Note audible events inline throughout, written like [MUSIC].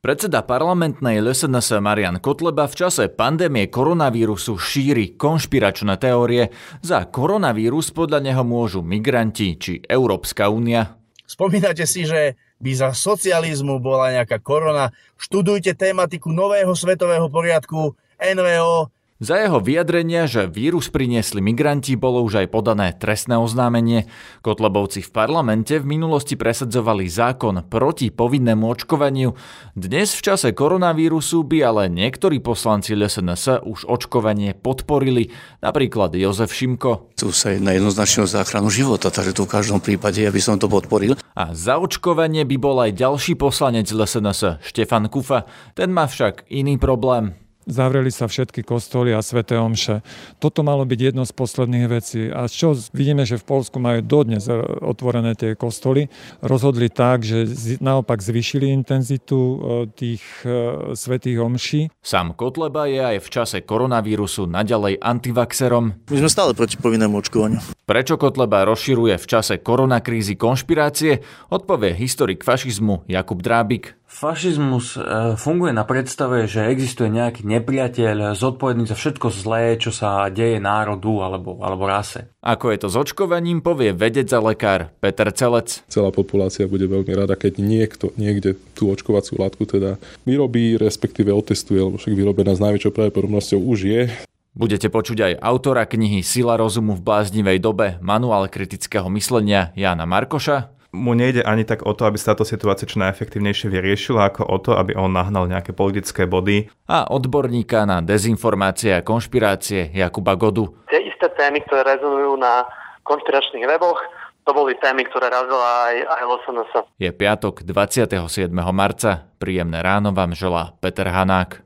Predseda parlamentnej LSNS Marian Kotleba v čase pandémie koronavírusu šíri konšpiračné teórie. Za koronavírus podľa neho môžu migranti či Európska únia. Spomínate si, že by za socializmu bola nejaká korona. Študujte tematiku nového svetového poriadku, NVO, za jeho vyjadrenia, že vírus priniesli migranti, bolo už aj podané trestné oznámenie. Kotlebovci v parlamente v minulosti presadzovali zákon proti povinnému očkovaniu. Dnes v čase koronavírusu by ale niektorí poslanci LSNS už očkovanie podporili, napríklad Jozef Šimko. Tu sa jedná jednoznačne o záchranu života, takže tu v každom prípade ja by som to podporil. A za očkovanie by bol aj ďalší poslanec LSNS, Štefan Kufa. Ten má však iný problém. Zavreli sa všetky kostoly a sveté omše. Toto malo byť jedno z posledných vecí. A čo vidíme, že v Polsku majú dodnes otvorené tie kostoly, rozhodli tak, že naopak zvyšili intenzitu e, tých e, svetých omší. Sám Kotleba je aj v čase koronavírusu naďalej antivaxerom. My sme stále proti povinnému očkovaniu. Prečo Kotleba rozširuje v čase koronakrízy konšpirácie, odpovie historik fašizmu Jakub Drábik. Fašizmus e, funguje na predstave, že existuje nejaký nepriateľ zodpovedný za všetko zlé, čo sa deje národu alebo, alebo rase. Ako je to s očkovaním, povie vedec a lekár Peter Celec. Celá populácia bude veľmi rada, keď niekto niekde tú očkovaciu látku teda vyrobí, respektíve otestuje, lebo však vyrobená s najväčšou pravdepodobnosťou už je. Budete počuť aj autora knihy Sila rozumu v bláznivej dobe, manuál kritického myslenia Jana Markoša, mu nejde ani tak o to, aby sa táto situácia čo najefektívnejšie vyriešila, ako o to, aby on nahnal nejaké politické body. A odborníka na dezinformácie a konšpirácie Jakuba Godu. Tie isté témy, ktoré rezonujú na konšpiračných weboch, to boli témy, ktoré razila aj, aj LSNS. Je piatok 27. marca. Príjemné ráno vám želá Peter Hanák.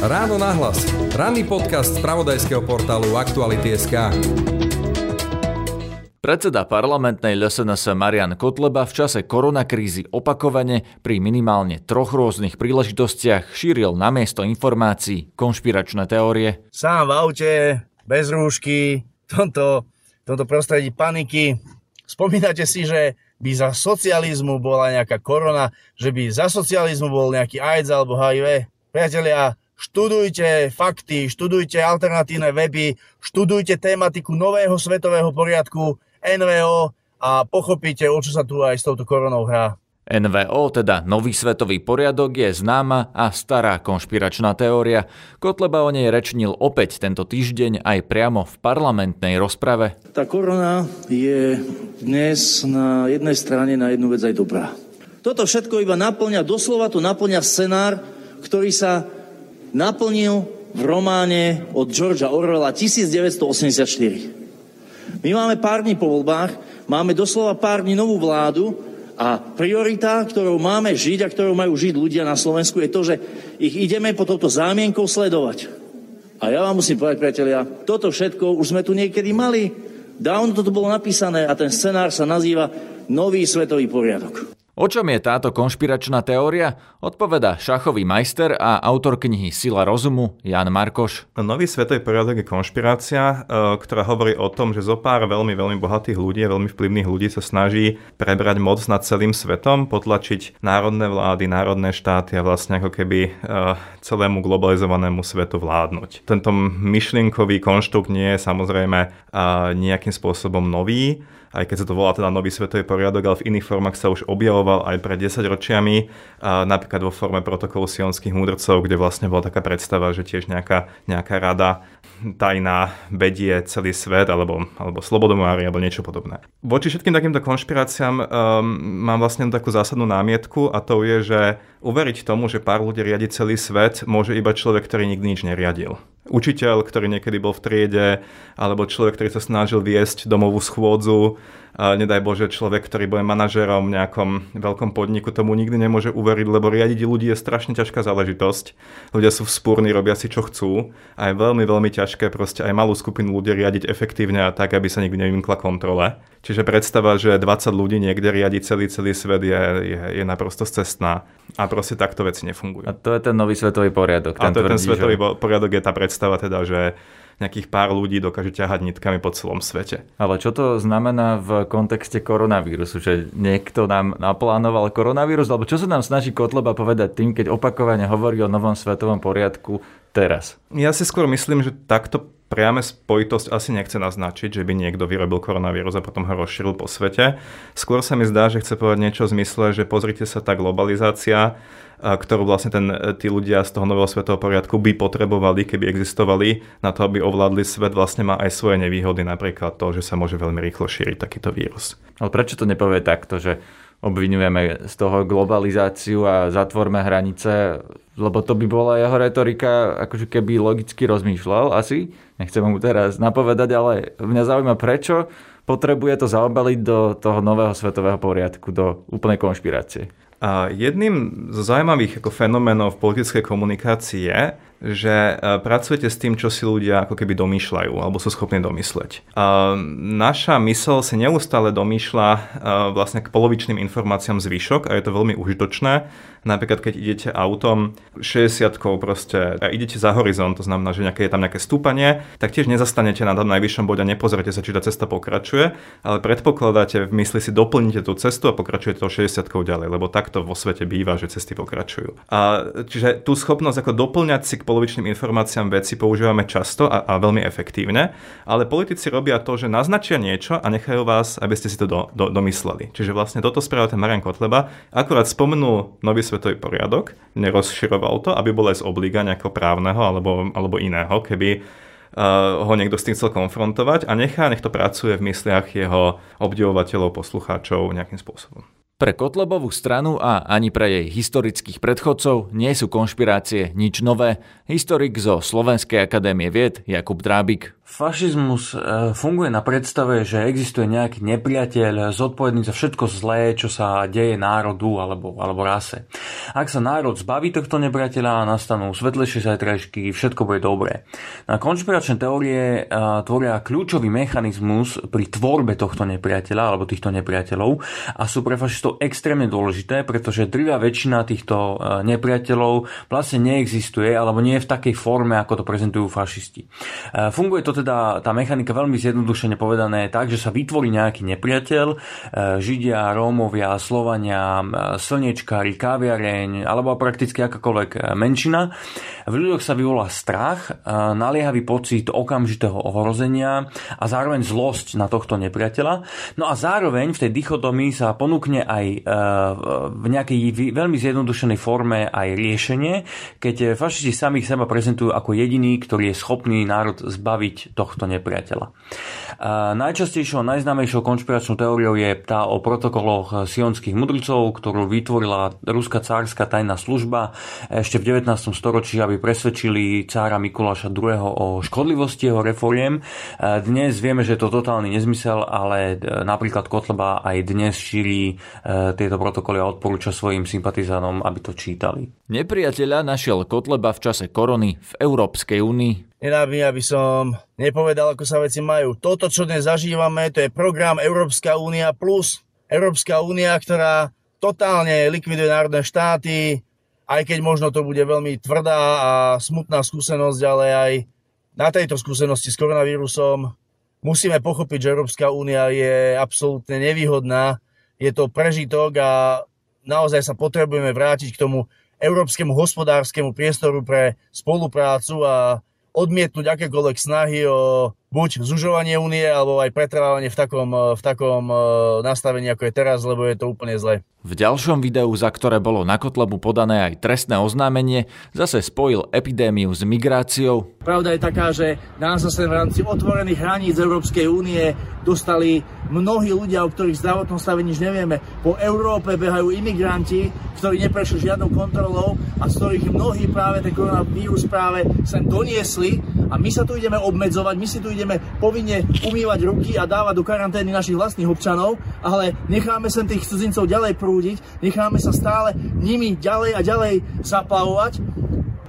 Ráno nahlas. Ranný podcast z pravodajského portálu Aktuality.sk. Predseda parlamentnej LSNS Marian Kotleba v čase koronakrízy opakovane pri minimálne troch rôznych príležitostiach šíril na miesto informácií konšpiračné teórie. Sám v aute, bez rúšky, v tomto, tomto prostredí paniky. Spomínate si, že by za socializmu bola nejaká korona, že by za socializmu bol nejaký AIDS alebo HIV. Priatelia, študujte fakty, študujte alternatívne weby, študujte tematiku nového svetového poriadku, NVO a pochopíte, o čo sa tu aj s touto koronou hrá. NVO, teda Nový svetový poriadok, je známa a stará konšpiračná teória. Kotleba o nej rečnil opäť tento týždeň aj priamo v parlamentnej rozprave. Tá korona je dnes na jednej strane na jednu vec aj dobrá. Toto všetko iba naplňa, doslova to naplňa scenár, ktorý sa naplnil v románe od Georgia Orwella 1984. My máme pár dní po voľbách, máme doslova pár dní novú vládu a priorita, ktorou máme žiť a ktorou majú žiť ľudia na Slovensku je to, že ich ideme po touto zámienkou sledovať. A ja vám musím povedať, priatelia, toto všetko už sme tu niekedy mali. Dávno toto bolo napísané a ten scenár sa nazýva Nový svetový poriadok. O čom je táto konšpiračná teória? Odpoveda šachový majster a autor knihy Sila rozumu Jan Markoš. Nový svetový poriadok je konšpirácia, e, ktorá hovorí o tom, že zo pár veľmi, veľmi bohatých ľudí veľmi vplyvných ľudí sa snaží prebrať moc nad celým svetom, potlačiť národné vlády, národné štáty a vlastne ako keby e, celému globalizovanému svetu vládnuť. Tento myšlienkový konštrukt nie je samozrejme nejakým spôsobom nový, aj keď sa to volá teda nový svetový poriadok, ale v iných formách sa už objavoval aj pred 10 ročiami, napríklad vo forme protokolu sionských múdrcov, kde vlastne bola taká predstava, že tiež nejaká, nejaká rada tajná vedie celý svet, alebo, alebo slobodomári, alebo niečo podobné. Voči všetkým takýmto konšpiráciám um, mám vlastne takú zásadnú námietku a to je, že uveriť tomu, že pár ľudí riadi celý svet, môže iba človek, ktorý nikdy nič neriadil učiteľ, ktorý niekedy bol v triede, alebo človek, ktorý sa snažil viesť domovú schôdzu, nedaj Bože, človek, ktorý bude manažerom v nejakom veľkom podniku, tomu nikdy nemôže uveriť, lebo riadiť ľudí je strašne ťažká záležitosť. Ľudia sú spúrni, robia si čo chcú a je veľmi, veľmi ťažké proste aj malú skupinu ľudí riadiť efektívne a tak, aby sa nikdy nevymkla kontrole. Čiže predstava, že 20 ľudí niekde riadi celý, celý svet je, je, je naprosto cestná a proste takto veci nefungujú. A to je ten nový svetový poriadok. A to je ten svetový že... poriadok, je tá predstava teda, že nejakých pár ľudí dokáže ťahať nitkami po celom svete. Ale čo to znamená v kontexte koronavírusu? Že niekto nám naplánoval koronavírus? Alebo čo sa nám snaží Kotleba povedať tým, keď opakovane hovorí o novom svetovom poriadku teraz? Ja si skôr myslím, že takto priame spojitosť asi nechce naznačiť, že by niekto vyrobil koronavírus a potom ho rozšíril po svete. Skôr sa mi zdá, že chce povedať niečo v zmysle, že pozrite sa, tá globalizácia, ktorú vlastne ten, tí ľudia z toho nového svetového poriadku by potrebovali, keby existovali, na to, aby ovládli svet, vlastne má aj svoje nevýhody, napríklad to, že sa môže veľmi rýchlo šíriť takýto vírus. Ale prečo to nepovie takto, že obvinujeme z toho globalizáciu a zatvorme hranice, lebo to by bola jeho retorika, akože keby logicky rozmýšľal asi. Nechcem mu teraz napovedať, ale mňa zaujíma prečo potrebuje to zaobaliť do toho nového svetového poriadku, do úplnej konšpirácie. A jedným z zaujímavých ako fenoménov politickej komunikácii je, že e, pracujete s tým, čo si ľudia ako keby domýšľajú alebo sú schopní domysleť. A naša mysl si neustále domýšľa e, vlastne k polovičným informáciám zvyšok a je to veľmi užitočné. Napríklad, keď idete autom 60 proste a idete za horizont, to znamená, že nejaké, je tam nejaké stúpanie, tak tiež nezastanete na tom najvyššom bode a nepozrite sa, či tá cesta pokračuje, ale predpokladáte v mysli si doplníte tú cestu a pokračujete to 60 ďalej, lebo takto vo svete býva, že cesty pokračujú. A čiže tú schopnosť ako doplňať si k polovičným informáciám veci používame často a, a veľmi efektívne, ale politici robia to, že naznačia niečo a nechajú vás, aby ste si to do, do, domysleli. Čiže vlastne toto spravil ten Marian Kotleba, akurát spomenul nový svetový poriadok, nerozširoval to, aby bol aj z obliga nejakého právneho alebo, alebo iného, keby uh, ho niekto s tým chcel konfrontovať a nechá, nech to pracuje v mysliach jeho obdivovateľov, poslucháčov nejakým spôsobom. Pre Kotlebovú stranu a ani pre jej historických predchodcov nie sú konšpirácie nič nové. Historik zo Slovenskej akadémie vied Jakub Drábik Fašizmus e, funguje na predstave, že existuje nejaký nepriateľ zodpovedný za všetko zlé, čo sa deje národu alebo, alebo rase. Ak sa národ zbaví tohto nepriateľa, nastanú svetlejšie zajtrajšky, všetko bude dobré. Na konšpiračné teórie e, tvoria kľúčový mechanizmus pri tvorbe tohto nepriateľa alebo týchto nepriateľov a sú pre fašistov extrémne dôležité, pretože drvia väčšina týchto e, nepriateľov vlastne neexistuje alebo nie je v takej forme, ako to prezentujú fašisti. Funguje to teda tá mechanika veľmi zjednodušene povedané tak, že sa vytvorí nejaký nepriateľ, e, Židia, Rómovia, Slovania, e, slnečkári, kaviareň alebo prakticky akákoľvek e, menšina. V ľuďoch sa vyvolá strach, naliehavý pocit okamžitého ohrozenia a zároveň zlosť na tohto nepriateľa. No a zároveň v tej dichotomii sa ponúkne aj v nejakej veľmi zjednodušenej forme aj riešenie, keď fašisti samých seba prezentujú ako jediný, ktorý je schopný národ zbaviť tohto nepriateľa. Najčastejšou, najznámejšou konšpiračnou teóriou je tá o protokoloch sionských mudrcov, ktorú vytvorila ruská cárska tajná služba ešte v 19. storočí, aby presvedčili cára Mikuláša II. o škodlivosti jeho reforiem. Dnes vieme, že je to totálny nezmysel, ale napríklad Kotleba aj dnes šíri e, tieto protokoly a odporúča svojim sympatizánom, aby to čítali. Nepriateľa našiel Kotleba v čase korony v Európskej únii nedá aby som nepovedal, ako sa veci majú. Toto, čo dnes zažívame, to je program Európska únia plus. Európska únia, ktorá totálne likviduje národné štáty, aj keď možno to bude veľmi tvrdá a smutná skúsenosť, ale aj na tejto skúsenosti s koronavírusom musíme pochopiť, že Európska únia je absolútne nevýhodná. Je to prežitok a naozaj sa potrebujeme vrátiť k tomu európskemu hospodárskemu priestoru pre spoluprácu a odmietnúť akékoľvek snahy o buď zužovanie únie, alebo aj pretrvávanie v takom, v takom e, nastavení, ako je teraz, lebo je to úplne zle. V ďalšom videu, za ktoré bolo na Kotlebu podané aj trestné oznámenie, zase spojil epidémiu s migráciou. Pravda je taká, že nás zase v rámci otvorených hraníc Európskej únie dostali mnohí ľudia, o ktorých zdravotnom stave nič nevieme. Po Európe behajú imigranti, ktorí neprešli žiadnou kontrolou a z ktorých mnohí práve ten koronavírus práve sem doniesli a my sa tu ideme obmedzovať, my si tu ideme povinne umývať ruky a dávať do karantény našich vlastných občanov, ale necháme sem tých cudzincov ďalej prú prúdiť, necháme sa stále nimi ďalej a ďalej zaplavovať,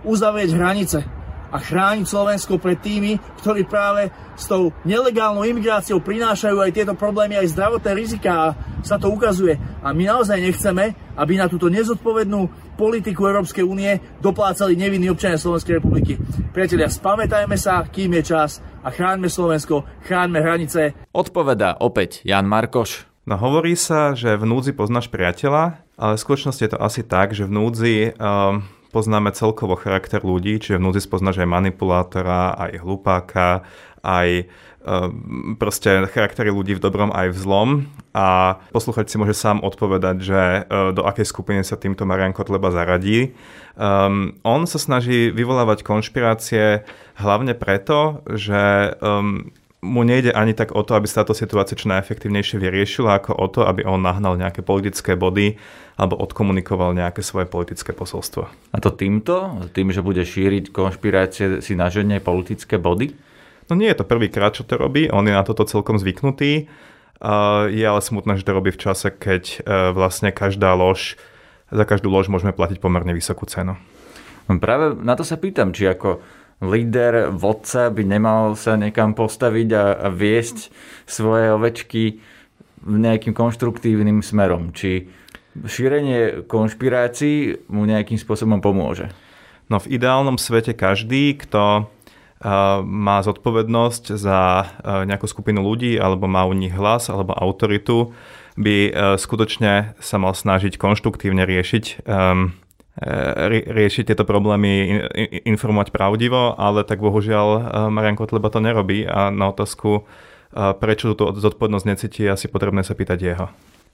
uzavrieť hranice a chrániť Slovensko pred tými, ktorí práve s tou nelegálnou imigráciou prinášajú aj tieto problémy, aj zdravotné rizika a sa to ukazuje. A my naozaj nechceme, aby na túto nezodpovednú politiku Európskej únie doplácali nevinní občania Slovenskej republiky. Priatelia, spamätajme sa, kým je čas a chráňme Slovensko, chráňme hranice. Odpoveda opäť Jan Markoš. No hovorí sa, že v núdzi poznáš priateľa, ale v skutočnosti je to asi tak, že v núdzi um, poznáme celkovo charakter ľudí, čiže v núdzi spoznáš aj manipulátora, aj hlupáka, aj Ehm, proste charaktery ľudí v dobrom aj v zlom a posluchač si môže sám odpovedať, že e, do akej skupiny sa týmto Marian Kotleba zaradí. Um, on sa snaží vyvolávať konšpirácie hlavne preto, že um, mu nejde ani tak o to, aby sa táto situácia čo najefektívnejšie vyriešila, ako o to, aby on nahnal nejaké politické body alebo odkomunikoval nejaké svoje politické posolstvo. A to týmto? Tým, že bude šíriť konšpirácie, si naženie politické body? No nie je to prvýkrát, čo to robí, on je na toto celkom zvyknutý. Je ale smutné, že to robí v čase, keď e, vlastne každá lož, za každú lož môžeme platiť pomerne vysokú cenu. No práve na to sa pýtam, či ako líder, vodca by nemal sa niekam postaviť a, a viesť svoje ovečky nejakým konštruktívnym smerom. Či šírenie konšpirácií mu nejakým spôsobom pomôže? No v ideálnom svete každý, kto má zodpovednosť za nejakú skupinu ľudí alebo má u nich hlas alebo autoritu, by skutočne sa mal snažiť konštruktívne riešiť riešiť tieto problémy, informovať pravdivo, ale tak bohužiaľ Marian Kotleba to nerobí a na otázku, prečo túto zodpovednosť necíti, asi potrebné sa pýtať jeho.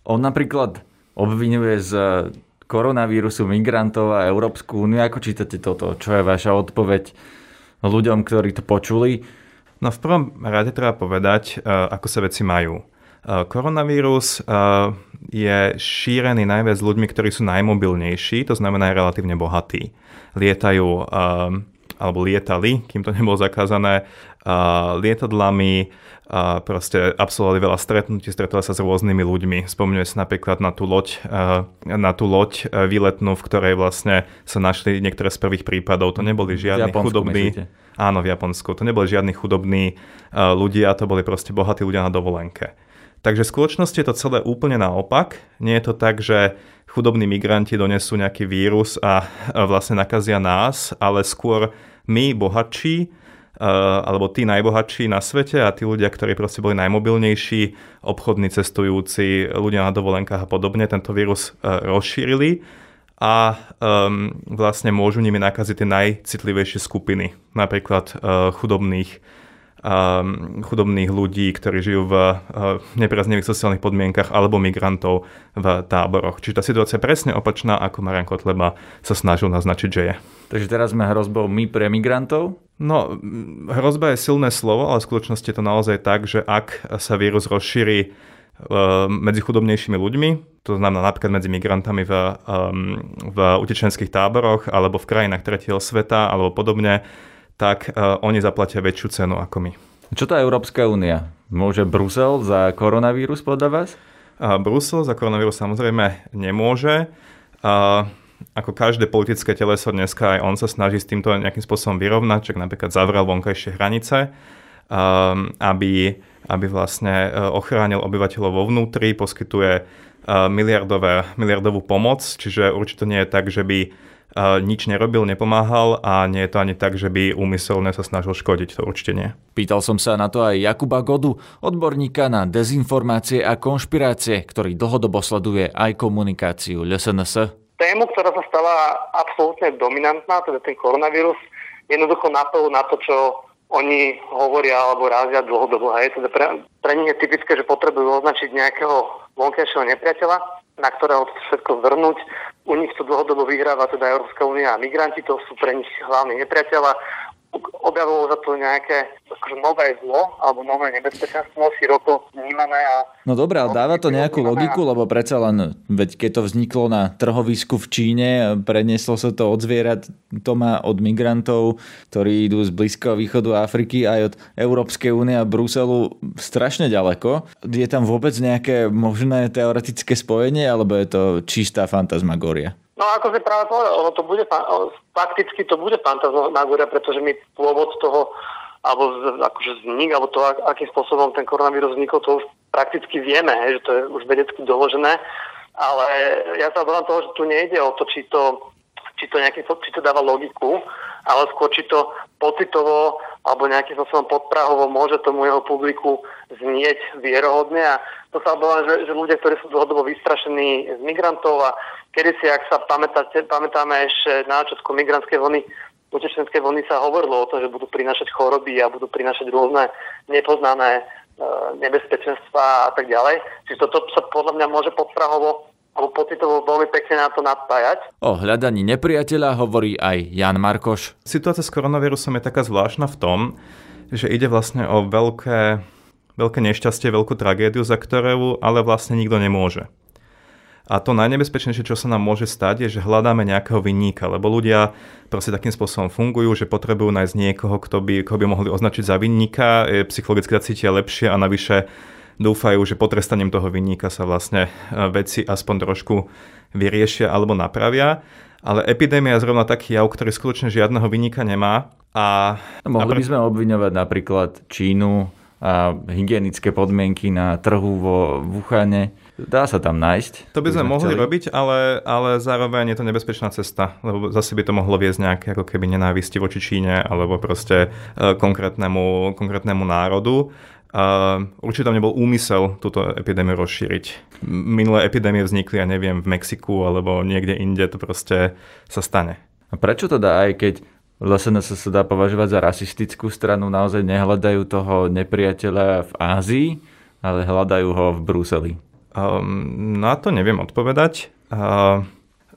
On napríklad obvinuje z koronavírusu migrantov a Európsku úniu. Ako čítate toto? Čo je vaša odpoveď? ľuďom, ktorí to počuli? No v prvom rade treba povedať, e, ako sa veci majú. E, koronavírus je šírený najviac ľuďmi, ktorí sú najmobilnejší, to znamená relatívne bohatí. Lietajú alebo lietali, kým to nebolo zakázané, lietadlami, a proste absolvovali veľa stretnutí, stretali sa s rôznymi ľuďmi. Spomňuje sa napríklad na tú loď, na tú loď výletnú, v ktorej vlastne sa našli niektoré z prvých prípadov. To neboli žiadni chudobní. Myslíte? Áno, v Japonsku. To neboli žiadni chudobní ľudia, to boli proste bohatí ľudia na dovolenke. Takže v skutočnosti je to celé úplne naopak. Nie je to tak, že chudobní migranti donesú nejaký vírus a vlastne nakazia nás, ale skôr my, bohatší, alebo tí najbohatší na svete a tí ľudia, ktorí proste boli najmobilnejší, obchodní cestujúci, ľudia na dovolenkách a podobne, tento vírus eh, rozšírili a um, vlastne môžu nimi nakaziť tie najcitlivejšie skupiny, napríklad uh, chudobných chudobných ľudí, ktorí žijú v uh, nepriaznivých sociálnych podmienkach alebo migrantov v táboroch. Čiže tá situácia je presne opačná, ako Marian Kotleba sa snažil naznačiť, že je. Takže teraz sme hrozbou my pre migrantov? No, hrozba je silné slovo, ale v skutočnosti je to naozaj tak, že ak sa vírus rozšíri uh, medzi chudobnejšími ľuďmi, to znamená napríklad medzi migrantami v, um, v utečenských táboroch alebo v krajinách tretieho sveta alebo podobne, tak uh, oni zaplatia väčšiu cenu ako my. Čo tá Európska únia? Môže Brusel za koronavírus podľa vás? Brusel za koronavírus samozrejme nemôže. Ako každé politické teleso dneska aj on sa snaží s týmto nejakým spôsobom vyrovnať, čak napríklad zavrel vonkajšie hranice, aby, aby vlastne ochránil obyvateľov vo vnútri, poskytuje miliardové, miliardovú pomoc, čiže určite nie je tak, že by nič nerobil, nepomáhal a nie je to ani tak, že by úmyselne sa snažil škodiť, to určite nie. Pýtal som sa na to aj Jakuba Godu, odborníka na dezinformácie a konšpirácie, ktorý dlhodobo sleduje aj komunikáciu LSNS. Tému, ktorá sa stala absolútne dominantná, teda ten koronavírus, jednoducho napol na to, čo oni hovoria alebo rázia dlhodobo. Hej. Teda pre, pre nich je typické, že potrebujú označiť nejakého vonkajšieho nepriateľa, na ktorého všetko zvrnúť. U nich to dlhodobo vyhráva teda Európska únia a migranti, to sú pre nich hlavní nepriateľa objavilo sa tu nejaké akože nové zlo alebo nové nebezpečenstvo široko vnímané. A no dobré, ale dáva to nejakú logiku, lebo predsa len, veď keď to vzniklo na trhovisku v Číne, prenieslo sa to od zvierat, to má od migrantov, ktorí idú z Blízkeho východu Afriky aj od Európskej únie a Bruselu strašne ďaleko. Je tam vôbec nejaké možné teoretické spojenie, alebo je to čistá fantasmagória? No ako si práve povedal, ono to bude, fakticky to bude fantasmagória, pretože my pôvod toho, alebo akože vznik, alebo to, akým spôsobom ten koronavírus vznikol, to už prakticky vieme, hej, že to je už vedecky doložené. ale ja sa obávam toho, že tu nejde o to, či to, či to, nejaký, či to dáva logiku, ale skôr či to pocitovo alebo nejakým spôsobom podprahovo môže tomu jeho publiku znieť vierohodne a to sa obávam, že, že ľudia, ktorí sú dlhodobo vystrašení z migrantov a kedy si, ak sa pamätáte, pamätáme ešte na začiatku migrantskej vlny, utečenskej vlny sa hovorilo o tom, že budú prinašať choroby a budú prinašať rôzne nepoznané E, nebezpečenstva a tak ďalej. Čiže toto sa podľa mňa môže podprahovo alebo pocitovo veľmi pekne na to napájať. O hľadaní nepriateľa hovorí aj Jan Markoš. Situácia s koronavírusom je taká zvláštna v tom, že ide vlastne o veľké, veľké nešťastie, veľkú tragédiu, za ktorú ale vlastne nikto nemôže. A to najnebezpečnejšie, čo sa nám môže stať, je, že hľadáme nejakého vinníka, lebo ľudia proste takým spôsobom fungujú, že potrebujú nájsť niekoho, kto by, koho by mohli označiť za vinníka, psychologicky sa cítia lepšie a navyše dúfajú, že potrestaním toho vinníka sa vlastne e, veci aspoň trošku vyriešia alebo napravia. Ale epidémia je zrovna taký jav, ktorý skutočne žiadneho vinníka nemá. A, Mohli a pre... by sme obviňovať napríklad Čínu a hygienické podmienky na trhu vo Wuhane Dá sa tam nájsť. To by sme, sme mohli chceli. robiť, ale, ale zároveň je to nebezpečná cesta, lebo zase by to mohlo viesť nejaké ako keby nenávisti voči Číne alebo proste uh, konkrétnemu, konkrétnemu národu. Uh, určite tam nebol úmysel túto epidémiu rozšíriť. Minulé epidémie vznikli, ja neviem, v Mexiku alebo niekde inde, to proste sa stane. A prečo teda aj keď LSNS sa dá považovať za rasistickú stranu, naozaj nehľadajú toho nepriateľa v Ázii, ale hľadajú ho v Bruseli? Um, na to neviem odpovedať. Uh,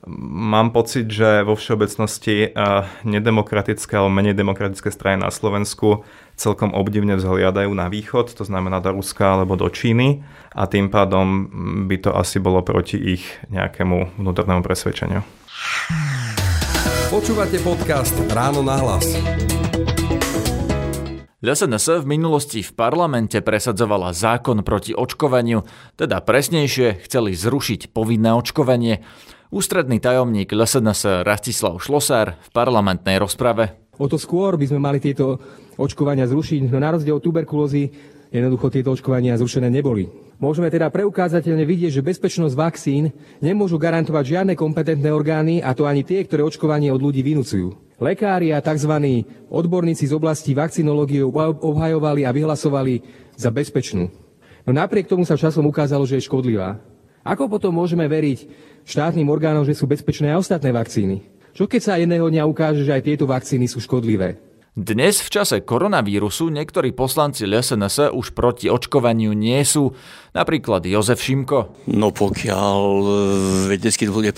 mám pocit, že vo všeobecnosti uh, nedemokratické alebo menej demokratické strany na Slovensku celkom obdivne vzhliadajú na východ, to znamená do Ruska alebo do Číny a tým pádom by to asi bolo proti ich nejakému vnútornému presvedčeniu. Počúvate podcast Ráno na hlas. LSNS v minulosti v parlamente presadzovala zákon proti očkovaniu, teda presnejšie chceli zrušiť povinné očkovanie. Ústredný tajomník LSNS Rastislav Šlosár v parlamentnej rozprave. O to skôr by sme mali tieto očkovania zrušiť, no na rozdiel od tuberkulózy jednoducho tieto očkovania zrušené neboli. Môžeme teda preukázateľne vidieť, že bezpečnosť vakcín nemôžu garantovať žiadne kompetentné orgány, a to ani tie, ktoré očkovanie od ľudí vynúcujú. Lekári a tzv. odborníci z oblasti vakcinológie obhajovali a vyhlasovali za bezpečnú. No napriek tomu sa časom ukázalo, že je škodlivá. Ako potom môžeme veriť štátnym orgánom, že sú bezpečné aj ostatné vakcíny? Čo keď sa jedného dňa ukáže, že aj tieto vakcíny sú škodlivé? Dnes v čase koronavírusu niektorí poslanci LSNS už proti očkovaniu nie sú, napríklad Jozef Šimko. No pokiaľ e, vedecky bude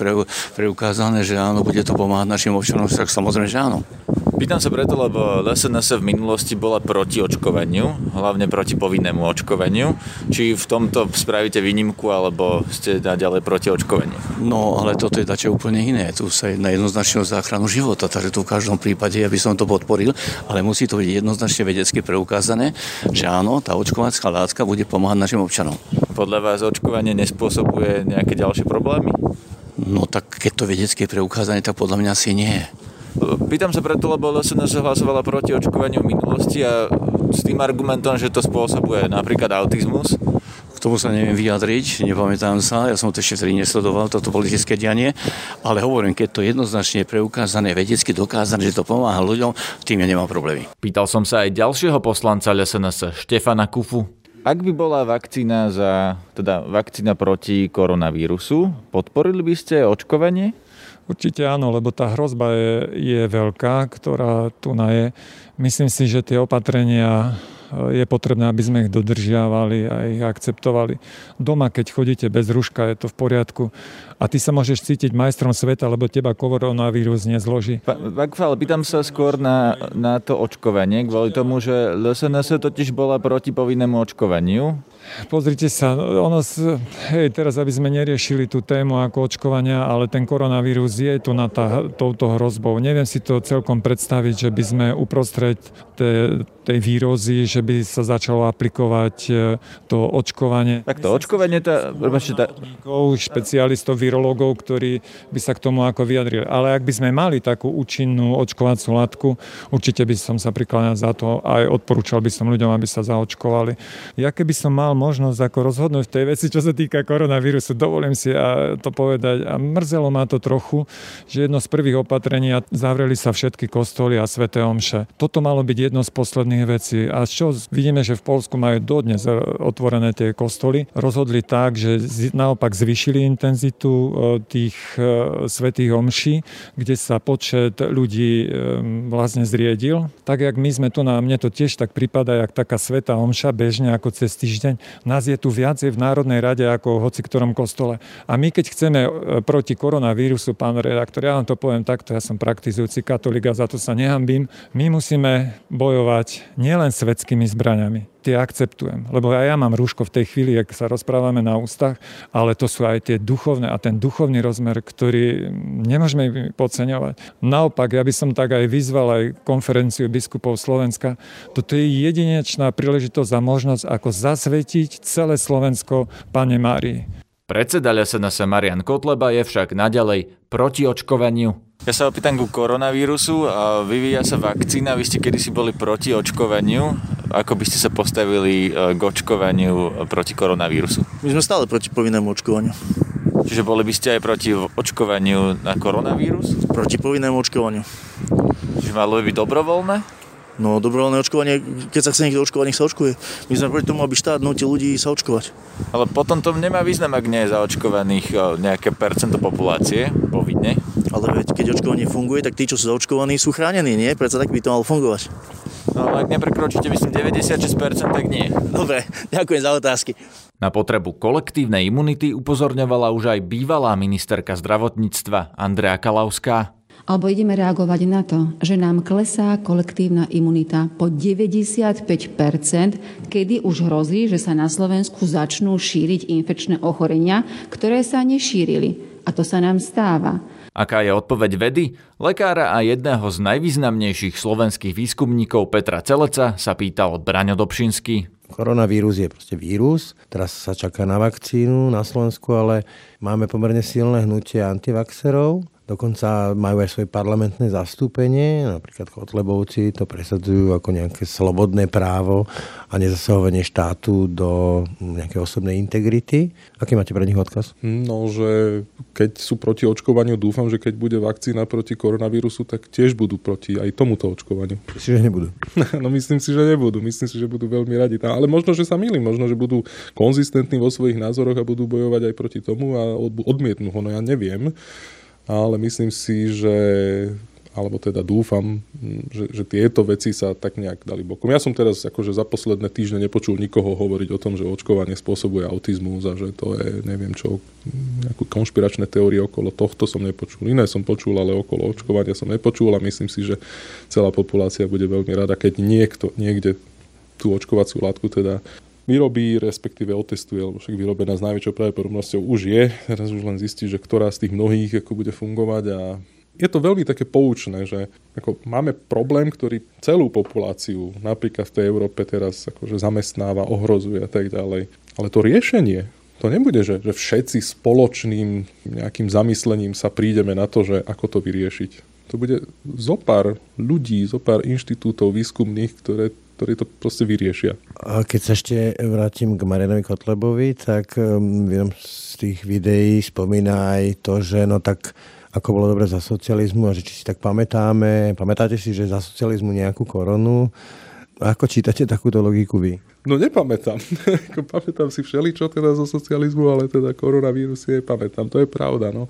preukázané, že áno, bude to pomáhať našim občanom, tak samozrejme, že áno. Pýtam sa preto, lebo LSNS v minulosti bola proti očkovaniu, hlavne proti povinnému očkovaniu. Či v tomto spravíte výnimku, alebo ste ďalej proti očkovaniu? No, ale toto je dačo úplne iné. Tu sa jedná jednoznačne o záchranu života, takže tu v každom prípade ja by som to podporil, ale musí to byť jednoznačne vedecky preukázané, že áno, tá očkovacia látka bude pomáhať našim občanom. Podľa vás očkovanie nespôsobuje nejaké ďalšie problémy? No tak keď to vedecké preukázané, tak podľa mňa asi nie. Pýtam sa preto, lebo LSNS hlasovala proti očkovaniu v minulosti a s tým argumentom, že to spôsobuje napríklad autizmus. K tomu sa neviem vyjadriť, nepamätám sa, ja som to ešte vtedy nesledoval, toto politické dianie, ale hovorím, keď to jednoznačne je preukázané, vedecky dokázané, že to pomáha ľuďom, tým ja nemám problémy. Pýtal som sa aj ďalšieho poslanca LSNS, Štefana Kufu. Ak by bola vakcína za, teda vakcína proti koronavírusu, podporili by ste očkovanie? Určite áno, lebo tá hrozba je, je veľká, ktorá tu na je. Myslím si, že tie opatrenia je potrebné, aby sme ich dodržiavali a ich akceptovali. Doma, keď chodíte bez ruška, je to v poriadku. A ty sa môžeš cítiť majstrom sveta, lebo teba koronavírus nezloží. Vakfal, pýtam sa skôr na, na to očkovanie, kvôli tomu, že LSNS totiž bola proti povinnému očkovaniu. Pozrite sa, ono, hej, teraz aby sme neriešili tú tému ako očkovania, ale ten koronavírus je tu na tá, touto hrozbou. Neviem si to celkom predstaviť, že by sme uprostred tej, tej výrozy, že by sa začalo aplikovať e, to očkovanie. Tak to očkovanie, tá, tá... špecialistov virológov, ktorí by sa k tomu ako vyjadrili. Ale ak by sme mali takú účinnú očkovaciu látku, určite by som sa prikladal za to a aj odporúčal by som ľuďom, aby sa zaočkovali. Ja keby som mal možnosť ako rozhodnúť v tej veci, čo sa týka koronavírusu, dovolím si a to povedať. A mrzelo ma to trochu, že jedno z prvých opatrení zavreli sa všetky kostoly a sveté omše. Toto malo byť jedno z posledných vecí. A čo vidíme, že v Polsku majú dodnes otvorené tie kostoly, rozhodli tak, že naopak zvyšili intenzitu e, tých e, svetých omší, kde sa počet ľudí e, vlastne zriedil. Tak, jak my sme tu na mne to tiež tak prípada, jak taká sveta omša bežne ako cez týždeň. Nás je tu viacej v Národnej rade ako v hoci ktorom kostole. A my keď chceme proti koronavírusu, pán redaktor, ja vám to poviem takto, ja som praktizujúci katolík a za to sa nehambím, my musíme bojovať nielen svetskými zbraňami, tie akceptujem. Lebo aj ja mám rúško v tej chvíli, ak sa rozprávame na ústach, ale to sú aj tie duchovné a ten duchovný rozmer, ktorý nemôžeme podceňovať. Naopak, ja by som tak aj vyzval aj konferenciu biskupov Slovenska. Toto je jedinečná príležitosť a možnosť, ako zasvetiť celé Slovensko Pane Márii. Predseda SNS Marian Kotleba je však naďalej proti očkovaniu ja sa opýtam ku koronavírusu a vyvíja sa vakcína. Vy ste kedysi boli proti očkovaniu. Ako by ste sa postavili e, k očkovaniu proti koronavírusu? My sme stále proti povinnému očkovaniu. Čiže boli by ste aj proti očkovaniu na koronavírus? Proti povinnému očkovaniu. Čiže malo by byť dobrovoľné? No dobrovoľné očkovanie, keď sa chce niekto očkovať, nech sa očkuje. My sme proti tomu, aby štát nutil ľudí sa očkovať. Ale potom to nemá význam, ak nie je zaočkovaných e, nejaké percento populácie povinne. Ale veď, keď očkovanie funguje, tak tí, čo sú zaočkovaní, sú chránení, nie? Prečo tak by to malo fungovať? No ale ak neprekročíte, myslím, 96%, tak nie. Dobre, [LAUGHS] ďakujem za otázky. Na potrebu kolektívnej imunity upozorňovala už aj bývalá ministerka zdravotníctva Andrea Kalauská. Alebo ideme reagovať na to, že nám klesá kolektívna imunita po 95%, kedy už hrozí, že sa na Slovensku začnú šíriť infekčné ochorenia, ktoré sa nešírili. A to sa nám stáva. Aká je odpoveď vedy? Lekára a jedného z najvýznamnejších slovenských výskumníkov Petra Celeca sa pýtal Braňo Dobšinský. Koronavírus je proste vírus, teraz sa čaká na vakcínu na Slovensku, ale máme pomerne silné hnutie antivaxerov, Dokonca majú aj svoje parlamentné zastúpenie, napríklad Kotlebovci to presadzujú ako nejaké slobodné právo a nezasahovanie štátu do nejakej osobnej integrity. Aký máte pre nich odkaz? No, že keď sú proti očkovaniu, dúfam, že keď bude vakcína proti koronavírusu, tak tiež budú proti aj tomuto očkovaniu. Myslím, že nebudú. [LAUGHS] no myslím si, že nebudú. Myslím si, že budú veľmi radi. Ale možno, že sa milím. Možno, že budú konzistentní vo svojich názoroch a budú bojovať aj proti tomu a odmietnú ho. No ja neviem ale myslím si, že alebo teda dúfam, že, že tieto veci sa tak nejak dali bokom. Ja som teraz akože za posledné týždne nepočul nikoho hovoriť o tom, že očkovanie spôsobuje autizmus a že to je neviem čo, nejakú konšpiračné teórie okolo tohto som nepočul. Iné som počul, ale okolo očkovania som nepočul a myslím si, že celá populácia bude veľmi rada, keď niekto niekde tú očkovaciu látku teda vyrobí, respektíve otestuje, lebo však vyrobená s najväčšou pravdepodobnosťou už je. Teraz už len zistí, že ktorá z tých mnohých ako bude fungovať a je to veľmi také poučné, že ako máme problém, ktorý celú populáciu napríklad v tej Európe teraz akože zamestnáva, ohrozuje a tak ďalej. Ale to riešenie, to nebude, že, že všetci spoločným nejakým zamyslením sa prídeme na to, že ako to vyriešiť. To bude zo pár ľudí, zo pár inštitútov výskumných, ktoré ktorí to proste vyriešia. A keď sa ešte vrátim k Marianovi Kotlebovi, tak um, v jednom z tých videí spomína aj to, že no tak ako bolo dobre za socializmu a že či si tak pamätáme, pamätáte si, že za socializmu nejakú koronu, ako čítate takúto logiku vy? No nepamätám. [LAUGHS] pamätám si všeličo teda zo socializmu, ale teda koronavírus je pamätám. To je pravda, no.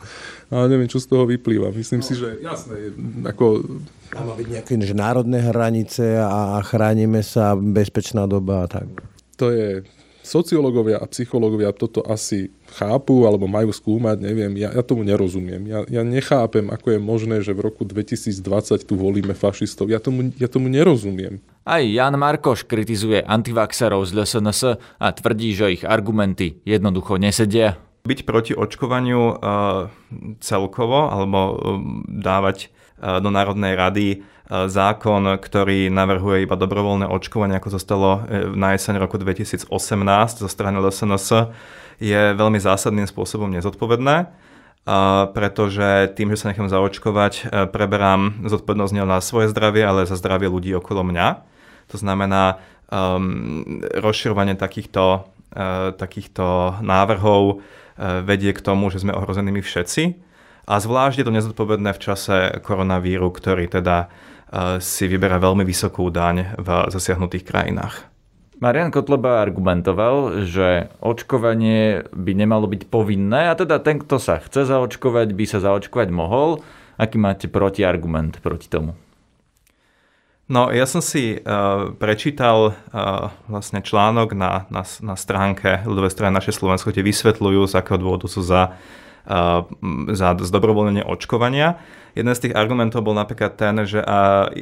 Ale neviem, čo z toho vyplýva. Myslím no. si, že jasné, ako... Má byť nejaké že národné hranice a chránime sa, bezpečná doba a tak. To je sociológovia a psychológovia toto asi chápu alebo majú skúmať, neviem, ja, ja tomu nerozumiem. Ja, ja nechápem, ako je možné, že v roku 2020 tu volíme fašistov. Ja tomu, ja tomu nerozumiem. Aj Jan Markoš kritizuje antivaxerov z LSNS a tvrdí, že ich argumenty jednoducho nesedia. Byť proti očkovaniu uh, celkovo alebo uh, dávať uh, do Národnej rady zákon, ktorý navrhuje iba dobrovoľné očkovanie, ako zostalo e, na jeseň roku 2018 zo strany LSNS, je veľmi zásadným spôsobom nezodpovedné. pretože tým, že sa nechám zaočkovať, preberám zodpovednosť nielen na svoje zdravie, ale za zdravie ľudí okolo mňa. To znamená um, rozširovanie takýchto, uh, takýchto návrhov vedie k tomu, že sme ohrozenými všetci. A zvlášť je to nezodpovedné v čase koronavíru, ktorý teda uh, si vyberá veľmi vysokú daň v zasiahnutých krajinách. Marian Kotleba argumentoval, že očkovanie by nemalo byť povinné a teda ten, kto sa chce zaočkovať, by sa zaočkovať mohol. Aký máte protiargument proti tomu? No, ja som si uh, prečítal uh, vlastne článok na, na, na stránke ľudové strany naše Slovensko, kde vysvetľujú, z akého dôvodu sú za, uh, za zdobrovoľnenie očkovania. Jeden z tých argumentov bol napríklad ten, že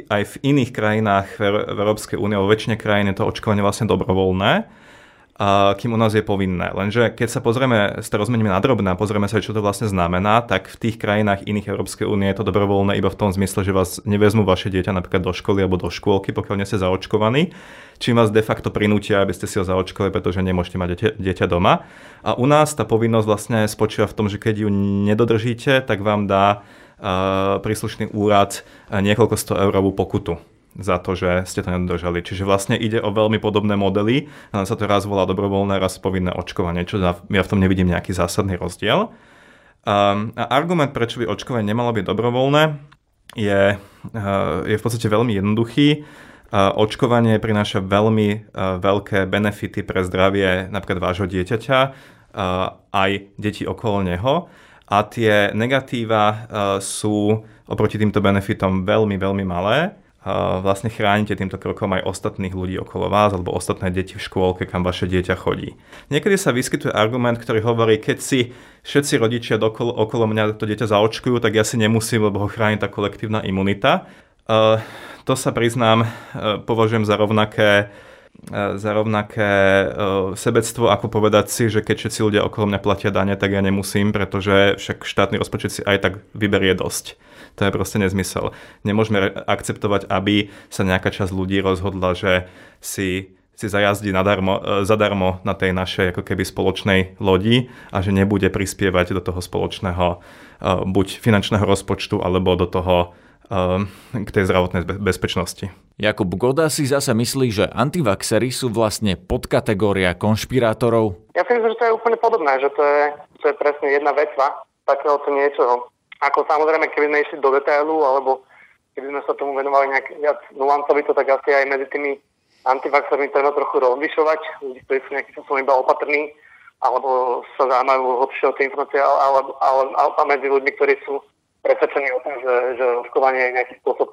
aj v iných krajinách v Európskej únie, vo väčšine krajín je to očkovanie vlastne dobrovoľné, kým u nás je povinné. Lenže keď sa pozrieme, sa rozmeníme na drobné a pozrieme sa, čo to vlastne znamená, tak v tých krajinách iných Európskej únie je to dobrovoľné iba v tom zmysle, že vás nevezmú vaše dieťa napríklad do školy alebo do škôlky, pokiaľ nie ste zaočkovaní, čím vás de facto prinútia, aby ste si ho zaočkovali, pretože nemôžete mať dieťa, dieťa doma. A u nás tá povinnosť vlastne spočíva v tom, že keď ju nedodržíte, tak vám dá príslušný úrad niekoľko sto eurovú pokutu za to, že ste to nedodržali. Čiže vlastne ide o veľmi podobné modely, len sa to raz volá dobrovoľné, raz povinné očkovanie, čo ja v tom nevidím nejaký zásadný rozdiel. A argument, prečo by očkovanie nemalo byť dobrovoľné, je, je v podstate veľmi jednoduchý. Očkovanie prináša veľmi veľké benefity pre zdravie napríklad vášho dieťaťa, aj detí okolo neho a tie negatíva uh, sú oproti týmto benefitom veľmi, veľmi malé. Vlastne chránite týmto krokom aj ostatných ľudí okolo vás alebo ostatné deti v škôlke, kam vaše dieťa chodí. Niekedy sa vyskytuje argument, ktorý hovorí, keď si všetci rodičia okolo, okolo mňa to dieťa zaočkujú, tak ja si nemusím, lebo ho chráni tá kolektívna imunita. Uh, to sa priznám, uh, považujem za rovnaké E, za rovnaké e, sebectvo, ako povedať si, že keď všetci ľudia okolo mňa platia dane, tak ja nemusím, pretože však štátny rozpočet si aj tak vyberie dosť. To je proste nezmysel. Nemôžeme akceptovať, aby sa nejaká časť ľudí rozhodla, že si si zajazdí nadarmo, e, zadarmo na tej našej ako keby spoločnej lodi a že nebude prispievať do toho spoločného buď finančného rozpočtu alebo do toho Ehm, k tej zdravotnej bezpečnosti. Jakub Goda si zase myslí, že antivaxery sú vlastne podkategória konšpirátorov. Ja si myslím, že to je úplne podobné, že to je, to je presne jedna vecva takéhoto niečoho. Ako samozrejme, keby sme išli do detailu, alebo keby sme sa tomu venovali nejak viac nuancovito, tak asi aj medzi tými antivaxermi treba trochu rozlišovať, ľudí, ktorí sú nejakým spôsobom iba opatrní, alebo sa zaujímajú hlbšie o tie informácie, ale, ale, ale, ale medzi ľuďmi, ktorí sú presvedčení o tom, že, že očkovanie je nejaký spôsob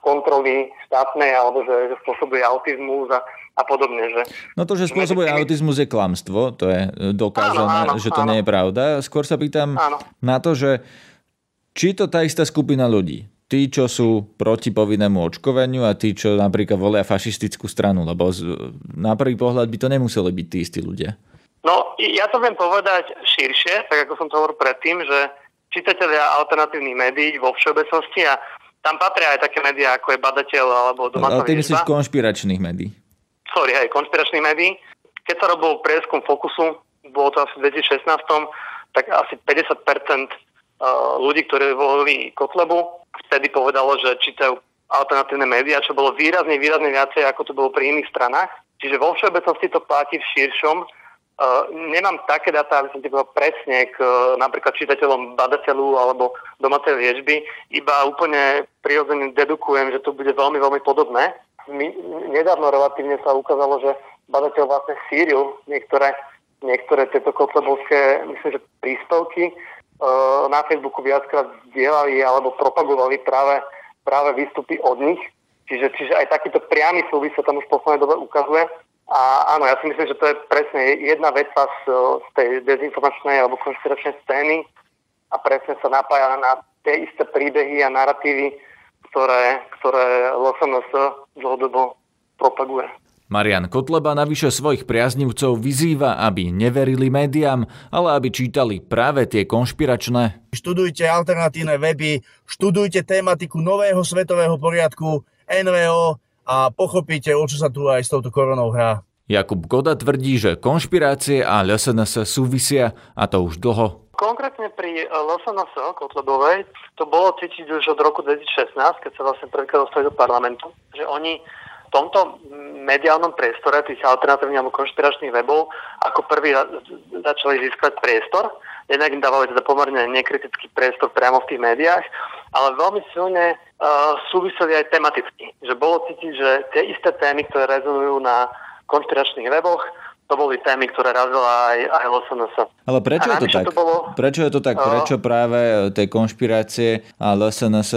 kontroly štátnej alebo že, že spôsobuje autizmus a, a podobne. Že no to, že spôsobuje tými... autizmus je klamstvo, to je dokázané, áno, áno, že to áno. nie je pravda. Skôr sa pýtam áno. na to, že či to tá istá skupina ľudí, tí, čo sú proti povinnému očkovaniu a tí, čo napríklad volia fašistickú stranu, lebo z, na prvý pohľad by to nemuseli byť tí istí ľudia. No, ja to viem povedať širšie, tak ako som to hovoril predtým, že čitatelia alternatívnych médií vo všeobecnosti a tam patria aj také médiá, ako je Badateľ alebo Domáca Ale ty myslíš konšpiračných médií? Sorry, aj konšpiračných médií. Keď sa robil prieskum Fokusu, bolo to asi v 2016, tak asi 50% uh, ľudí, ktorí volili Kotlebu, vtedy povedalo, že čítajú alternatívne médiá, čo bolo výrazne, výrazne viacej, ako to bolo pri iných stranách. Čiže vo všeobecnosti to platí v širšom Uh, nemám také dáta, aby som ti povedal presne k uh, napríklad čitateľom badateľu alebo domácej liežby, iba úplne prirodzene dedukujem, že to bude veľmi, veľmi podobné. My, nedávno relatívne sa ukázalo, že badateľ vlastne síril niektoré, niektoré tieto kotlebovské, myslím, že príspevky na Facebooku viackrát zdieľali alebo propagovali práve, práve výstupy od nich. Čiže, čiže aj takýto priamy súvis sa tam už v poslednej dobe ukazuje. A áno, ja si myslím, že to je presne jedna vec z, z tej dezinformačnej alebo konšpiračnej scény a presne sa napája na tie isté príbehy a narratívy, ktoré, ktoré LSNS dlhodobo propaguje. Marian Kotleba navyše svojich priaznivcov vyzýva, aby neverili médiám, ale aby čítali práve tie konšpiračné. Študujte alternatívne weby, študujte tematiku nového svetového poriadku, NVO, a pochopíte, o čo sa tu aj s touto koronou hrá. Jakub Goda tvrdí, že konšpirácie a LSNS súvisia a to už dlho. konkrétne pri LSNS Kotlebovej to bolo cítiť už od roku 2016, keď sa vlastne prvýkrát dostali do parlamentu, že oni tomto mediálnom priestore tých alternatívnych alebo konšpiračných webov ako prvý začali získať priestor. Jednak im dávali teda pomerne nekritický priestor priamo v tých médiách, ale veľmi silne uh, súviseli aj tematicky. Že bolo cítiť, že tie isté témy, ktoré rezonujú na konšpiračných weboch, to boli témy, ktoré razila aj, aj LSNS. Ale prečo je to tak? To bolo, prečo je to tak? Prečo práve tie konšpirácie a LSNS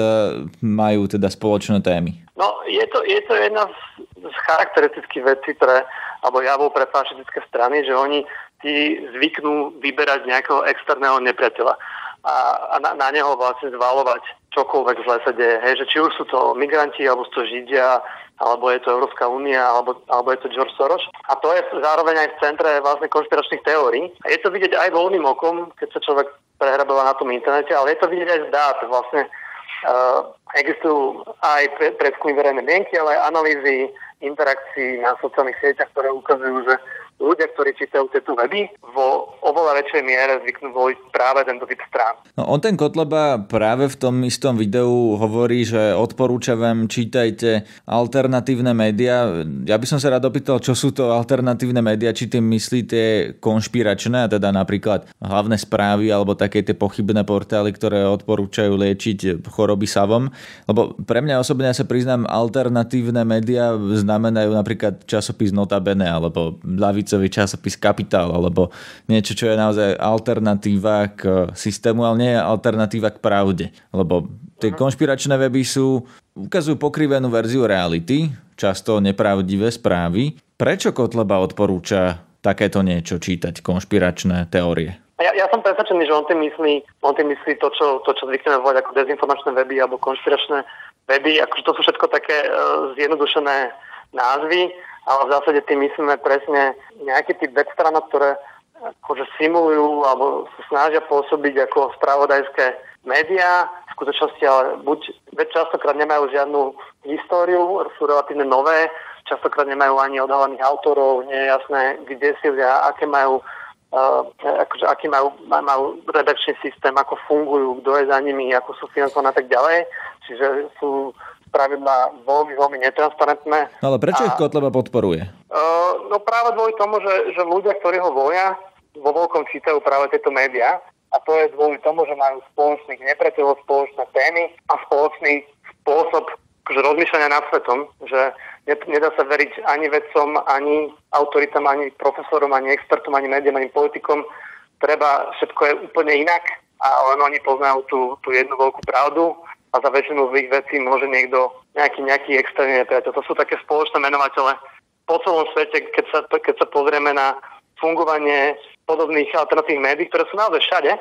majú teda spoločné témy? No, je to, je to jedna z, z charakteristických vecí pre, alebo javov pre fašistické strany, že oni ti zvyknú vyberať nejakého externého nepriateľa a, a na, na neho vlastne zvalovať čokoľvek zle sa deje. Hej, že či už sú to migranti, alebo sú to Židia, alebo je to Európska únia, alebo, alebo je to George Soros. A to je zároveň aj v centre vlastne konšpiračných teórií. A je to vidieť aj voľným okom, keď sa človek prehrabáva na tom internete, ale je to vidieť aj z dát. Vlastne existujú aj pre, predskúmy verejné mienky, ale aj analýzy interakcií na sociálnych sieťach, ktoré ukazujú, že ľudia, ktorí čítajú tieto weby, vo oveľa väčšej miere zvyknú voliť práve tento typ strán. No, on ten Kotleba práve v tom istom videu hovorí, že odporúča vám čítajte alternatívne médiá. Ja by som sa rád opýtal, čo sú to alternatívne médiá, či tým myslíte konšpiračné, teda napríklad hlavné správy alebo také tie pochybné portály, ktoré odporúčajú liečiť choroby savom. Lebo pre mňa osobne ja sa priznám, alternatívne médiá znamenajú napríklad časopis Notabene alebo ľavicový časopis Kapitál alebo niečo, čo je naozaj alternatíva k systému, ale nie je alternatíva k pravde. Lebo tie mhm. konšpiračné weby sú, ukazujú pokrivenú verziu reality, často nepravdivé správy. Prečo Kotleba odporúča takéto niečo čítať, konšpiračné teórie? Ja, ja som presvedčený, že on tým myslí, on tým myslí to, čo, to, čo zvykneme volať ako dezinformačné weby alebo konšpiračné weby. Akože to sú všetko také uh, zjednodušené názvy ale v zásade tým myslíme presne nejaký typ web ktoré akože simulujú alebo sa snažia pôsobiť ako spravodajské médiá. V skutočnosti ale buď častokrát nemajú žiadnu históriu, sú relatívne nové, častokrát nemajú ani odhalených autorov, nie je jasné, kde sídlia, aké majú Uh, akože, aký majú, majú redakčný systém, ako fungujú, kto je za nimi, ako sú financované a tak ďalej. Čiže sú pravidlá veľmi, veľmi netransparentné. No ale prečo a, ich Kotleba podporuje? Uh, no práve kvôli tomu, že, že ľudia, ktorí ho volia, vo veľkom čítajú práve tieto médiá a to je kvôli tomu, že majú spoločných nepriateľov, spoločné témy a spoločný spôsob akože rozmýšľania nad svetom, že nedá sa veriť ani vedcom, ani autoritám, ani profesorom, ani expertom, ani médiám, ani politikom. Treba, všetko je úplne inak a len oni poznajú tú, tú jednu veľkú pravdu a za väčšinu z ich vecí môže niekto, nejaký, nejaký externý nepriateľ. To sú také spoločné menovatele po celom svete, keď sa, keď sa pozrieme na fungovanie podobných alternatívnych médií, ktoré sú naozaj všade,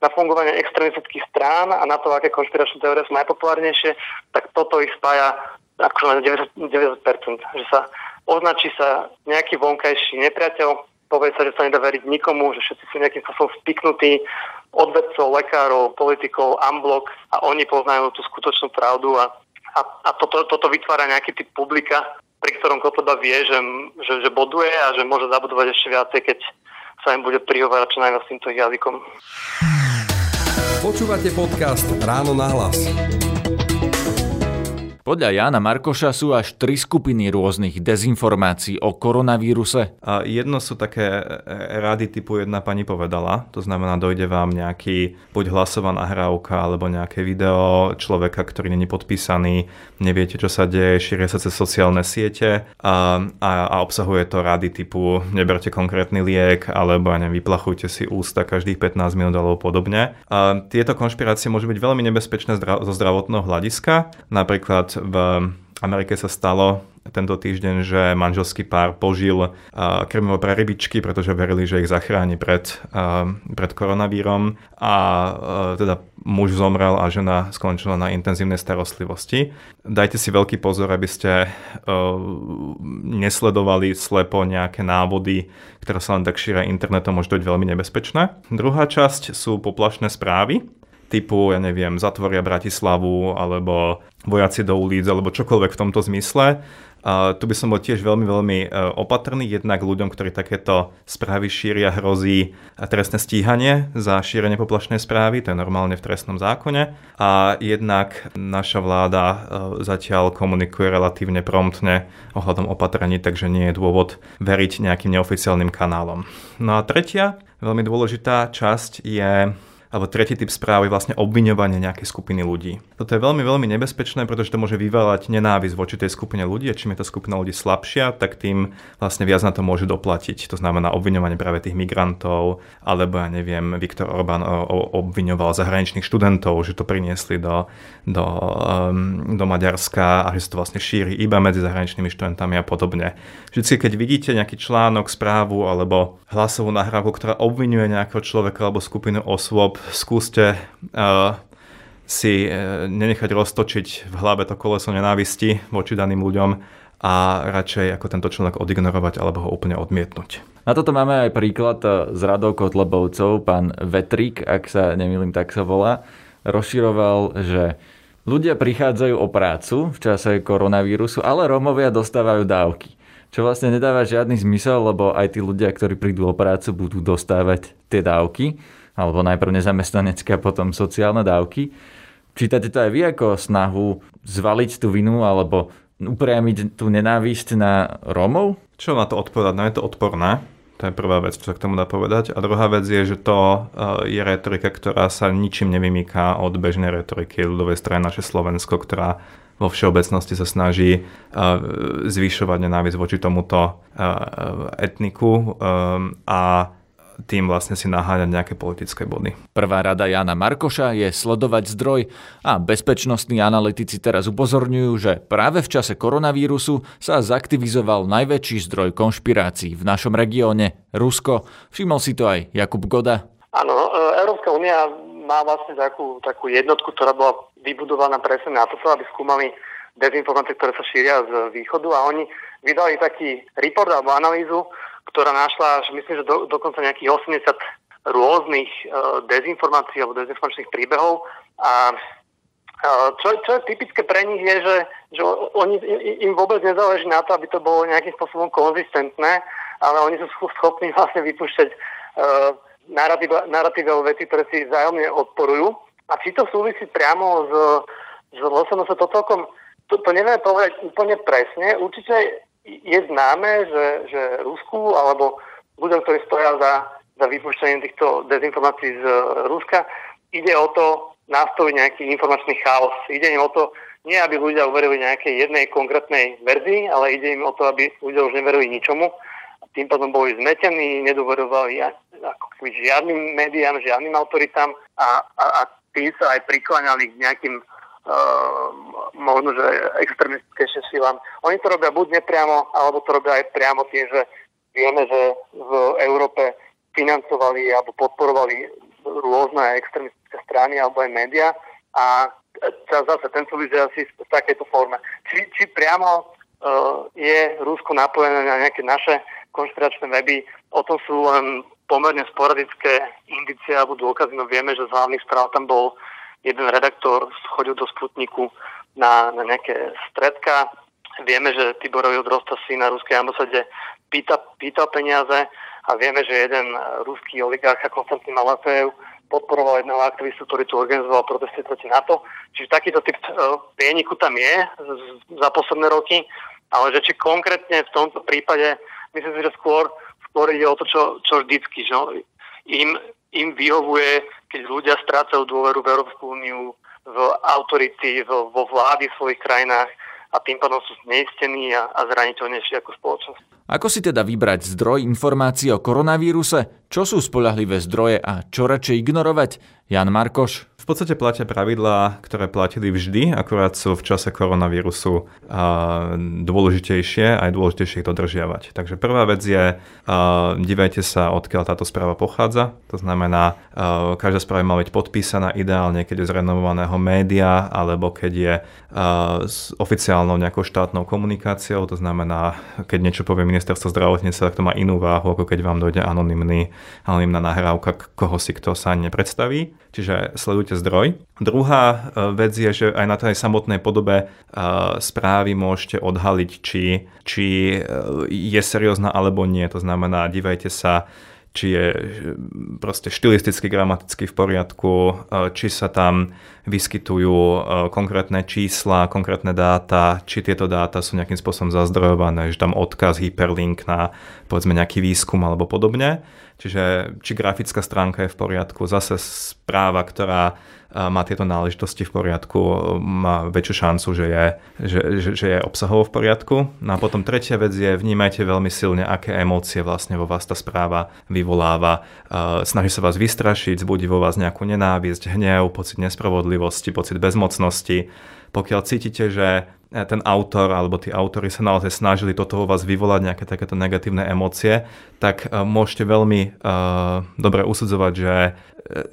na fungovanie extremistických strán a na to, aké konšpiračné teórie sú najpopulárnejšie, tak toto ich spája akože na 90%, 90%, že sa označí sa nejaký vonkajší nepriateľ, povie sa, že sa nedá veriť nikomu, že všetci sú nejakým spôsobom vpiknutí od vedcov, lekárov, politikov, amblok a oni poznajú tú skutočnú pravdu a, a, a toto, toto vytvára nejaký typ publika, pri ktorom Kotleba vie, že, že, že boduje a že môže zabudovať ešte viacej, keď sa im bude prihovárať čo najviac týmto jazykom. Počúvate podcast Ráno na hlas. Podľa Jána Markoša sú až tri skupiny rôznych dezinformácií o koronavíruse. A jedno sú také e, rady typu jedna pani povedala, to znamená dojde vám nejaký buď hlasová nahrávka alebo nejaké video človeka, ktorý není podpísaný, neviete čo sa deje, šíria sa cez sociálne siete a, a, a obsahuje to rady typu neberte konkrétny liek alebo neviem, vyplachujte si ústa každých 15 minút alebo podobne. A tieto konšpirácie môžu byť veľmi nebezpečné zo zdravotného hľadiska, napríklad v Amerike sa stalo tento týždeň, že manželský pár požil krmivo pre rybičky, pretože verili, že ich zachráni pred, pred koronavírom a teda muž zomrel a žena skončila na intenzívnej starostlivosti. Dajte si veľký pozor, aby ste nesledovali slepo nejaké návody, ktoré sa len tak šíria internetom, môžu byť veľmi nebezpečné. Druhá časť sú poplašné správy, typu, ja neviem, zatvoria Bratislavu, alebo vojaci do ulic, alebo čokoľvek v tomto zmysle. A tu by som bol tiež veľmi, veľmi e, opatrný, jednak ľuďom, ktorí takéto správy šíria, hrozí trestné stíhanie za šírenie poplašnej správy, to je normálne v trestnom zákone. A jednak naša vláda e, zatiaľ komunikuje relatívne promptne ohľadom opatrení, takže nie je dôvod veriť nejakým neoficiálnym kanálom. No a tretia, veľmi dôležitá časť je alebo tretí typ správy je vlastne obviňovanie nejakej skupiny ľudí. Toto je veľmi, veľmi nebezpečné, pretože to môže vyvolať nenávisť voči tej skupine ľudí a čím je tá skupina ľudí slabšia, tak tým vlastne viac na to môže doplatiť. To znamená obviňovanie práve tých migrantov, alebo ja neviem, Viktor Orbán obviňoval zahraničných študentov, že to priniesli do, do, um, do Maďarska a že sa to vlastne šíri iba medzi zahraničnými študentami a podobne. Vždycky, keď vidíte nejaký článok, správu alebo hlasovú nahrávku, ktorá obvinuje nejakého človeka alebo skupinu osôb, skúste uh, si uh, nenechať roztočiť v hlave to koleso nenávisti voči daným ľuďom a radšej ako tento človek odignorovať alebo ho úplne odmietnúť. Na toto máme aj príklad e, z radou Kotlebovcov. Pán Vetrik, ak sa nemýlim, tak sa volá, rozširoval, že ľudia prichádzajú o prácu v čase koronavírusu, ale Rómovia dostávajú dávky. Čo vlastne nedáva žiadny zmysel, lebo aj tí ľudia, ktorí prídu o prácu, budú dostávať tie dávky alebo najprv nezamestnanecké a potom sociálne dávky. Čítate to aj vy ako snahu zvaliť tú vinu alebo upriamiť tú nenávisť na Rómov? Čo na to odpovedať? No je to odporné. To je prvá vec, čo sa k tomu dá povedať. A druhá vec je, že to eh, je retorika, ktorá sa ničím nevymýka od bežnej retoriky ľudovej strany naše Slovensko, ktorá vo všeobecnosti sa snaží eh, zvyšovať nenávisť voči tomuto eh, etniku a tým vlastne si naháňať nejaké politické body. Prvá rada Jana Markoša je sledovať zdroj a bezpečnostní analytici teraz upozorňujú, že práve v čase koronavírusu sa zaktivizoval najväčší zdroj konšpirácií v našom regióne, Rusko. Všimol si to aj Jakub Goda. Áno, e, Európska únia má vlastne takú, takú jednotku, ktorá bola vybudovaná presne na to, aby skúmali dezinformácie, ktoré sa šíria z východu a oni vydali taký report alebo analýzu, ktorá našla, že myslím, že do, dokonca nejakých 80 rôznych uh, dezinformácií alebo dezinformačných príbehov a uh, čo, čo je typické pre nich je, že, že oni, im vôbec nezáleží na to, aby to bolo nejakým spôsobom konzistentné, ale oni sú schopní vlastne vypúšťať uh, narratívy alebo veci, ktoré si vzájomne odporujú. A či to súvisí priamo s, s LSNS, to celkom, to, to nevieme povedať úplne presne. Určite je známe, že, že Rusku alebo ľuďom, ktorí stoja za, za vypúšťanie týchto dezinformácií z Ruska, ide o to nastaviť nejaký informačný chaos. Ide im o to, nie aby ľudia uverili nejakej jednej konkrétnej verzii, ale ide im o to, aby ľudia už neverili ničomu. Tým pádom boli zmetení, nedoverovali ako žiadnym médiám, žiadnym autoritám a, a, a tí sa aj prikláňali k nejakým uh, možno, že extremistickejšie silám. Oni to robia buď nepriamo, alebo to robia aj priamo tým, že vieme, že v Európe financovali alebo podporovali rôzne extremistické strany alebo aj médiá a zase ten súvisí asi v takejto forme. Či, či priamo uh, je Rusko napojené na nejaké naše konšpiračné weby, o tom sú len pomerne sporadické indície alebo dôkazy, no vieme, že z hlavných správ tam bol jeden redaktor chodil do Sputniku na, na nejaké stredka. Vieme, že Tiborovi Drozda si na ruskej ambasade pýta, pýtal peniaze a vieme, že jeden ruský oligarch Konstantin Malatejev podporoval jedného aktivistu, ktorý tu organizoval protesty proti NATO. Čiže takýto typ uh, prieniku tam je za posledné roky, ale že či konkrétne v tomto prípade, myslím si, že skôr, skôr ide o to, čo, čo vždycky, že im, im vyhovuje keď ľudia strácajú dôveru v Európsku úniu, v autority, vo vlády v svojich krajinách a tým pádom sú zneistení a, a zraniteľnejší ako spoločnosť. Ako si teda vybrať zdroj informácií o koronavíruse? Čo sú spolahlivé zdroje a čo radšej ignorovať? Jan Markoš podstate platia pravidlá, ktoré platili vždy, akurát sú v čase koronavírusu dôležitejšie a aj dôležitejšie ich dodržiavať. Takže prvá vec je, dívajte sa, odkiaľ táto správa pochádza. To znamená, každá správa má byť podpísaná ideálne, keď je z renovovaného média, alebo keď je s oficiálnou nejakou štátnou komunikáciou. To znamená, keď niečo povie ministerstvo zdravotníctva, tak to má inú váhu, ako keď vám dojde anonymný, anonymná nahrávka, koho si kto sa nepredstaví. Čiže sledujte zdroj. Druhá vec je, že aj na tej samotnej podobe správy môžete odhaliť, či, či je seriózna alebo nie. To znamená, dívajte sa, či je proste štilisticky, gramaticky v poriadku, e, či sa tam vyskytujú e, konkrétne čísla, konkrétne dáta, či tieto dáta sú nejakým spôsobom zazdrojované, že tam odkaz, hyperlink na povedzme nejaký výskum alebo podobne. Čiže či grafická stránka je v poriadku, zase správa, ktorá má tieto náležitosti v poriadku, má väčšiu šancu, že je, že, že, že je obsahovo v poriadku. No a potom tretia vec je, vnímajte veľmi silne, aké emócie vlastne vo vás tá správa vyvoláva. Snaží sa vás vystrašiť, zbudí vo vás nejakú nenávisť, hnev, pocit nespravodlivosti, pocit bezmocnosti. Pokiaľ cítite, že ten autor alebo tí autory sa naozaj snažili toto vo vás vyvolať, nejaké takéto negatívne emócie, tak uh, môžete veľmi uh, dobre usudzovať, že,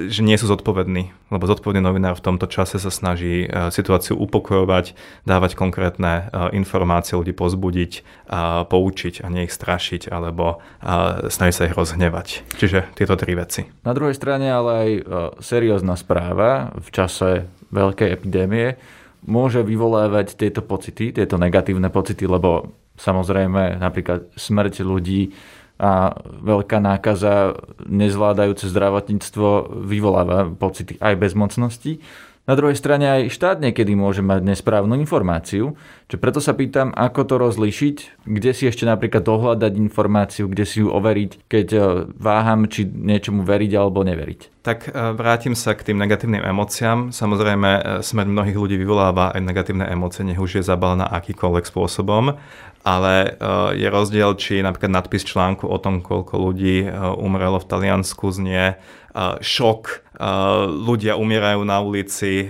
že nie sú zodpovední, lebo zodpovedný novinár v tomto čase sa snaží uh, situáciu upokojovať, dávať konkrétne uh, informácie, ľudí pozbudiť, uh, poučiť a nie ich strašiť, alebo uh, snaží sa ich rozhnevať. Čiže tieto tri veci. Na druhej strane ale aj uh, seriózna správa v čase veľkej epidémie môže vyvolávať tieto pocity, tieto negatívne pocity, lebo samozrejme napríklad smrť ľudí a veľká nákaza, nezvládajúce zdravotníctvo vyvoláva pocity aj bezmocnosti. Na druhej strane aj štát niekedy môže mať nesprávnu informáciu, čo preto sa pýtam, ako to rozlišiť, kde si ešte napríklad dohľadať informáciu, kde si ju overiť, keď e, váham, či niečomu veriť alebo neveriť. Tak e, vrátim sa k tým negatívnym emóciám. Samozrejme, e, smer mnohých ľudí vyvoláva aj negatívne emócie, nech už je zabalená akýkoľvek spôsobom, ale je rozdiel, či napríklad nadpis článku o tom, koľko ľudí umrelo v Taliansku znie šok, ľudia umierajú na ulici,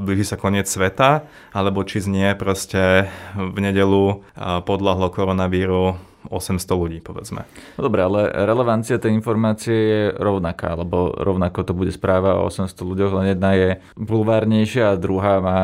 blíži sa koniec sveta, alebo či znie proste v nedelu podľahlo koronavíru 800 ľudí, povedzme. No dobre, ale relevancia tej informácie je rovnaká, lebo rovnako to bude správa o 800 ľuďoch, len jedna je bulvárnejšia a druhá má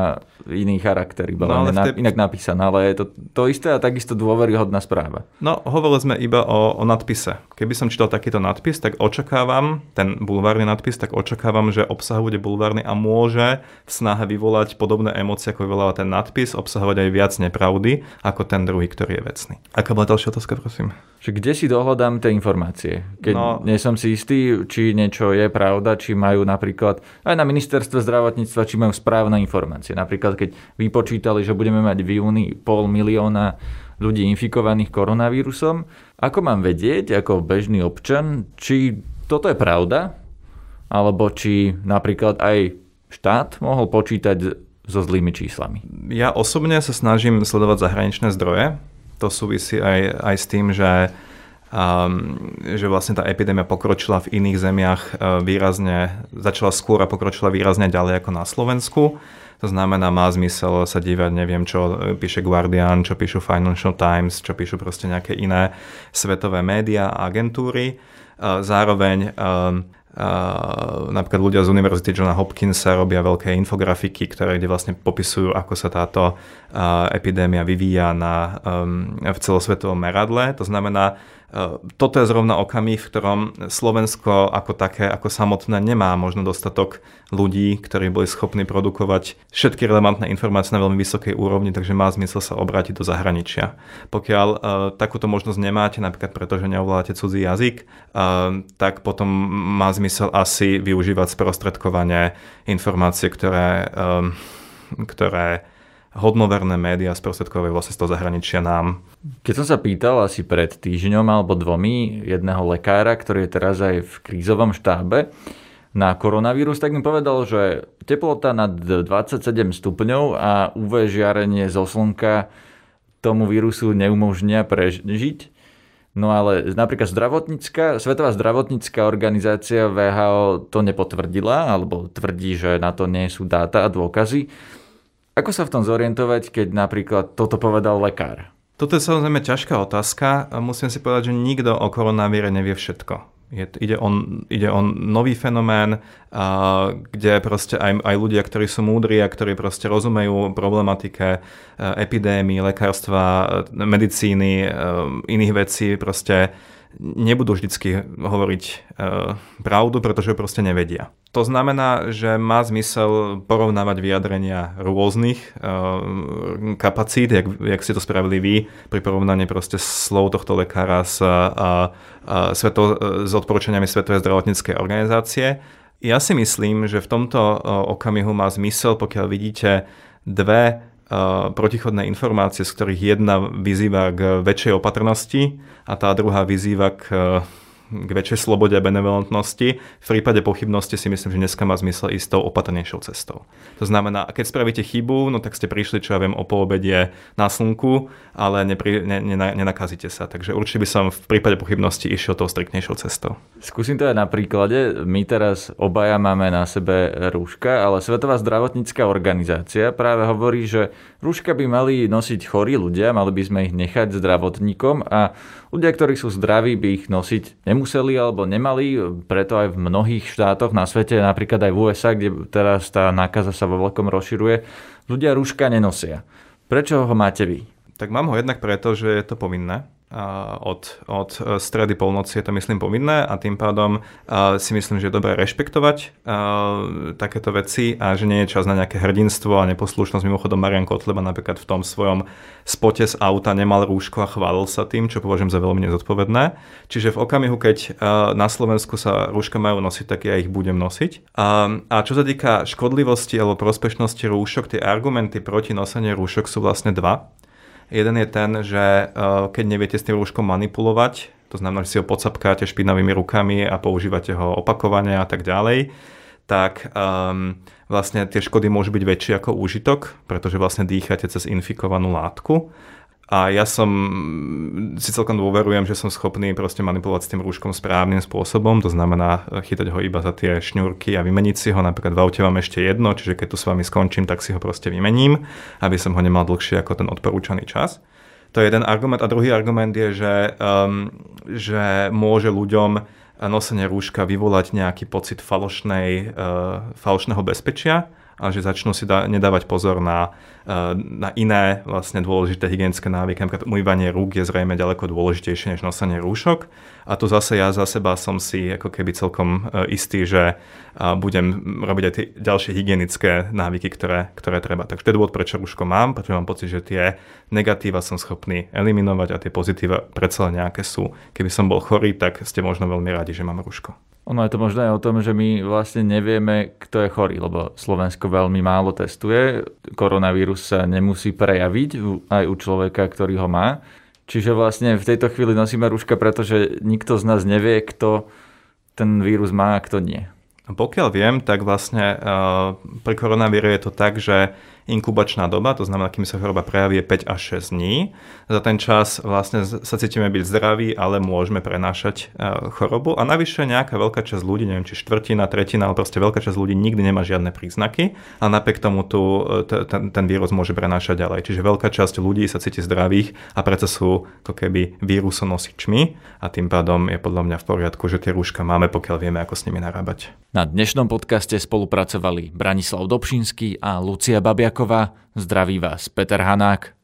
iný charakter, iba no, len tej... inak napísaná, ale je to to isté a takisto dôveryhodná správa. No, hovorili sme iba o, o nadpise. Keby som čítal takýto nadpis, tak očakávam, ten bulvárny nadpis, tak očakávam, že obsah bude bulvárny a môže v snahe vyvolať podobné emócie, ako vyvoláva ten nadpis, obsahovať aj viac nepravdy, ako ten druhý, ktorý je vecný. Aká bola ďalšia otázka? Otázka, prosím. Že kde si dohľadám tie informácie? Keď no, nie som si istý, či niečo je pravda, či majú napríklad aj na ministerstve zdravotníctva, či majú správne informácie. Napríklad, keď vypočítali, že budeme mať v júni pol milióna ľudí infikovaných koronavírusom, ako mám vedieť, ako bežný občan, či toto je pravda, alebo či napríklad aj štát mohol počítať so zlými číslami. Ja osobne sa snažím sledovať zahraničné zdroje, to súvisí aj, aj s tým, že Um, že vlastne tá epidémia pokročila v iných zemiach uh, výrazne, začala skôr a pokročila výrazne ďalej ako na Slovensku. To znamená, má zmysel sa dívať, neviem, čo píše Guardian, čo píšu Financial Times, čo píšu proste nejaké iné svetové médiá a agentúry. Uh, zároveň um, Uh, napríklad ľudia z Univerzity Johna Hopkinsa robia veľké infografiky, ktoré kde vlastne popisujú, ako sa táto uh, epidémia vyvíja na, um, v celosvetovom meradle. To znamená, toto je zrovna okamih, v ktorom Slovensko ako také, ako samotné nemá možno dostatok ľudí, ktorí boli schopní produkovať všetky relevantné informácie na veľmi vysokej úrovni, takže má zmysel sa obrátiť do zahraničia. Pokiaľ uh, takúto možnosť nemáte, napríklad preto, že neovládate cudzí jazyk, uh, tak potom má zmysel asi využívať sprostredkovanie informácie, ktoré, um, ktoré hodnoverné médiá sprostredkovajú vlastne z toho zahraničia nám. Keď som sa pýtal asi pred týždňom alebo dvomi jedného lekára, ktorý je teraz aj v krízovom štábe, na koronavírus, tak mi povedal, že teplota nad 27 stupňov a UV žiarenie zo slnka tomu vírusu neumožnia prežiť. No ale napríklad zdravotnícka, Svetová zdravotnícká organizácia VHO to nepotvrdila, alebo tvrdí, že na to nie sú dáta a dôkazy. Ako sa v tom zorientovať, keď napríklad toto povedal lekár? Toto je samozrejme ťažká otázka. Musím si povedať, že nikto o koronavíre nevie všetko. Je, ide, o, ide o nový fenomén, a, kde proste aj, aj ľudia, ktorí sú múdri a ktorí proste rozumejú problematike e, epidémii, lekárstva, medicíny, e, iných vecí, proste nebudú vždycky hovoriť e, pravdu, pretože proste nevedia. To znamená, že má zmysel porovnávať vyjadrenia rôznych e, kapacít, jak, jak ste to spravili vy, pri porovnaní proste slov tohto lekára s, a, a, sveto, s odporúčaniami Svetovej zdravotníckej organizácie. Ja si myslím, že v tomto okamihu má zmysel, pokiaľ vidíte dve protichodné informácie, z ktorých jedna vyzýva k väčšej opatrnosti a tá druhá vyzýva k k väčšej slobode a benevolentnosti. V prípade pochybnosti si myslím, že dneska má zmysel ísť tou opatrnejšou cestou. To znamená, keď spravíte chybu, no tak ste prišli, čo ja viem, o poobedie na slnku, ale nepri, ne, ne, nenakazíte sa. Takže určite by som v prípade pochybnosti išiel tou striktnejšou cestou. Skúsim to aj na príklade. My teraz obaja máme na sebe rúška, ale Svetová zdravotnícká organizácia práve hovorí, že rúška by mali nosiť chorí ľudia, mali by sme ich nechať zdravotníkom a ľudia, ktorí sú zdraví, by ich nosiť nemuseli nemuseli alebo nemali, preto aj v mnohých štátoch na svete, napríklad aj v USA, kde teraz tá nákaza sa vo veľkom rozširuje, ľudia rúška nenosia. Prečo ho máte vy? Tak mám ho jednak preto, že je to povinné od, od stredy polnoci je to myslím povinné a tým pádom si myslím, že je dobré rešpektovať takéto veci a že nie je čas na nejaké hrdinstvo a neposlušnosť. Mimochodom Marian Kotleba napríklad v tom svojom spote z auta nemal rúško a chválil sa tým, čo považujem za veľmi nezodpovedné. Čiže v okamihu, keď na Slovensku sa rúška majú nosiť, tak ja ich budem nosiť. A, a čo sa týka škodlivosti alebo prospešnosti rúšok, tie argumenty proti noseniu rúšok sú vlastne dva. Jeden je ten, že eh, keď neviete s tým rúškom manipulovať, to znamená, že si ho podsapkáte špinavými rukami a používate ho opakovane a tak ďalej, tak um, vlastne tie škody môžu byť väčšie ako úžitok, pretože vlastne dýchate cez infikovanú látku a ja som si celkom dôverujem, že som schopný proste manipulovať s tým rúškom správnym spôsobom, to znamená chytať ho iba za tie šňúrky a vymeniť si ho. Napríklad v aute mám ešte jedno, čiže keď tu s vami skončím, tak si ho proste vymením, aby som ho nemal dlhšie ako ten odporúčaný čas. To je jeden argument. A druhý argument je, že, um, že môže ľuďom nosenie rúška vyvolať nejaký pocit falošnej, uh, falošného bezpečia a že začnú si da, nedávať pozor na, eh, na iné vlastne dôležité hygienické návyky. Napríklad umývanie rúk je zrejme ďaleko dôležitejšie než nosenie rúšok. A tu zase ja za seba som si ako keby celkom eh, istý, že eh, budem robiť aj tie ďalšie hygienické návyky, ktoré, ktoré treba. Takže to je dôvod, prečo rúško mám, pretože mám pocit, že tie negatíva som schopný eliminovať a tie pozitíva predsa nejaké sú. Keby som bol chorý, tak ste možno veľmi radi, že mám rúško. Ono je to možno aj o tom, že my vlastne nevieme, kto je chorý, lebo Slovensko veľmi málo testuje. Koronavírus sa nemusí prejaviť aj u človeka, ktorý ho má. Čiže vlastne v tejto chvíli nosíme rúška, pretože nikto z nás nevie, kto ten vírus má a kto nie. Pokiaľ viem, tak vlastne uh, pri koronavíre je to tak, že inkubačná doba, to znamená, kým sa choroba prejaví, je 5 až 6 dní. Za ten čas vlastne sa cítime byť zdraví, ale môžeme prenášať e, chorobu. A navyše nejaká veľká časť ľudí, neviem či štvrtina, tretina, ale proste veľká časť ľudí nikdy nemá žiadne príznaky a napriek tomu tu, e, ten, ten vírus môže prenášať ďalej. Čiže veľká časť ľudí sa cíti zdravých a preto sú ako keby vírusonosičmi a tým pádom je podľa mňa v poriadku, že tie rúška máme, pokiaľ vieme, ako s nimi narábať. Na dnešnom podcaste spolupracovali Branislav Dobšinský a Lucia Babia Poliaková. Zdraví vás Peter Hanák.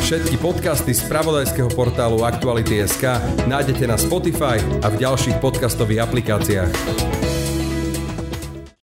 Všetky podcasty z pravodajského portálu Aktuality.sk nájdete na Spotify a v ďalších podcastových aplikáciách.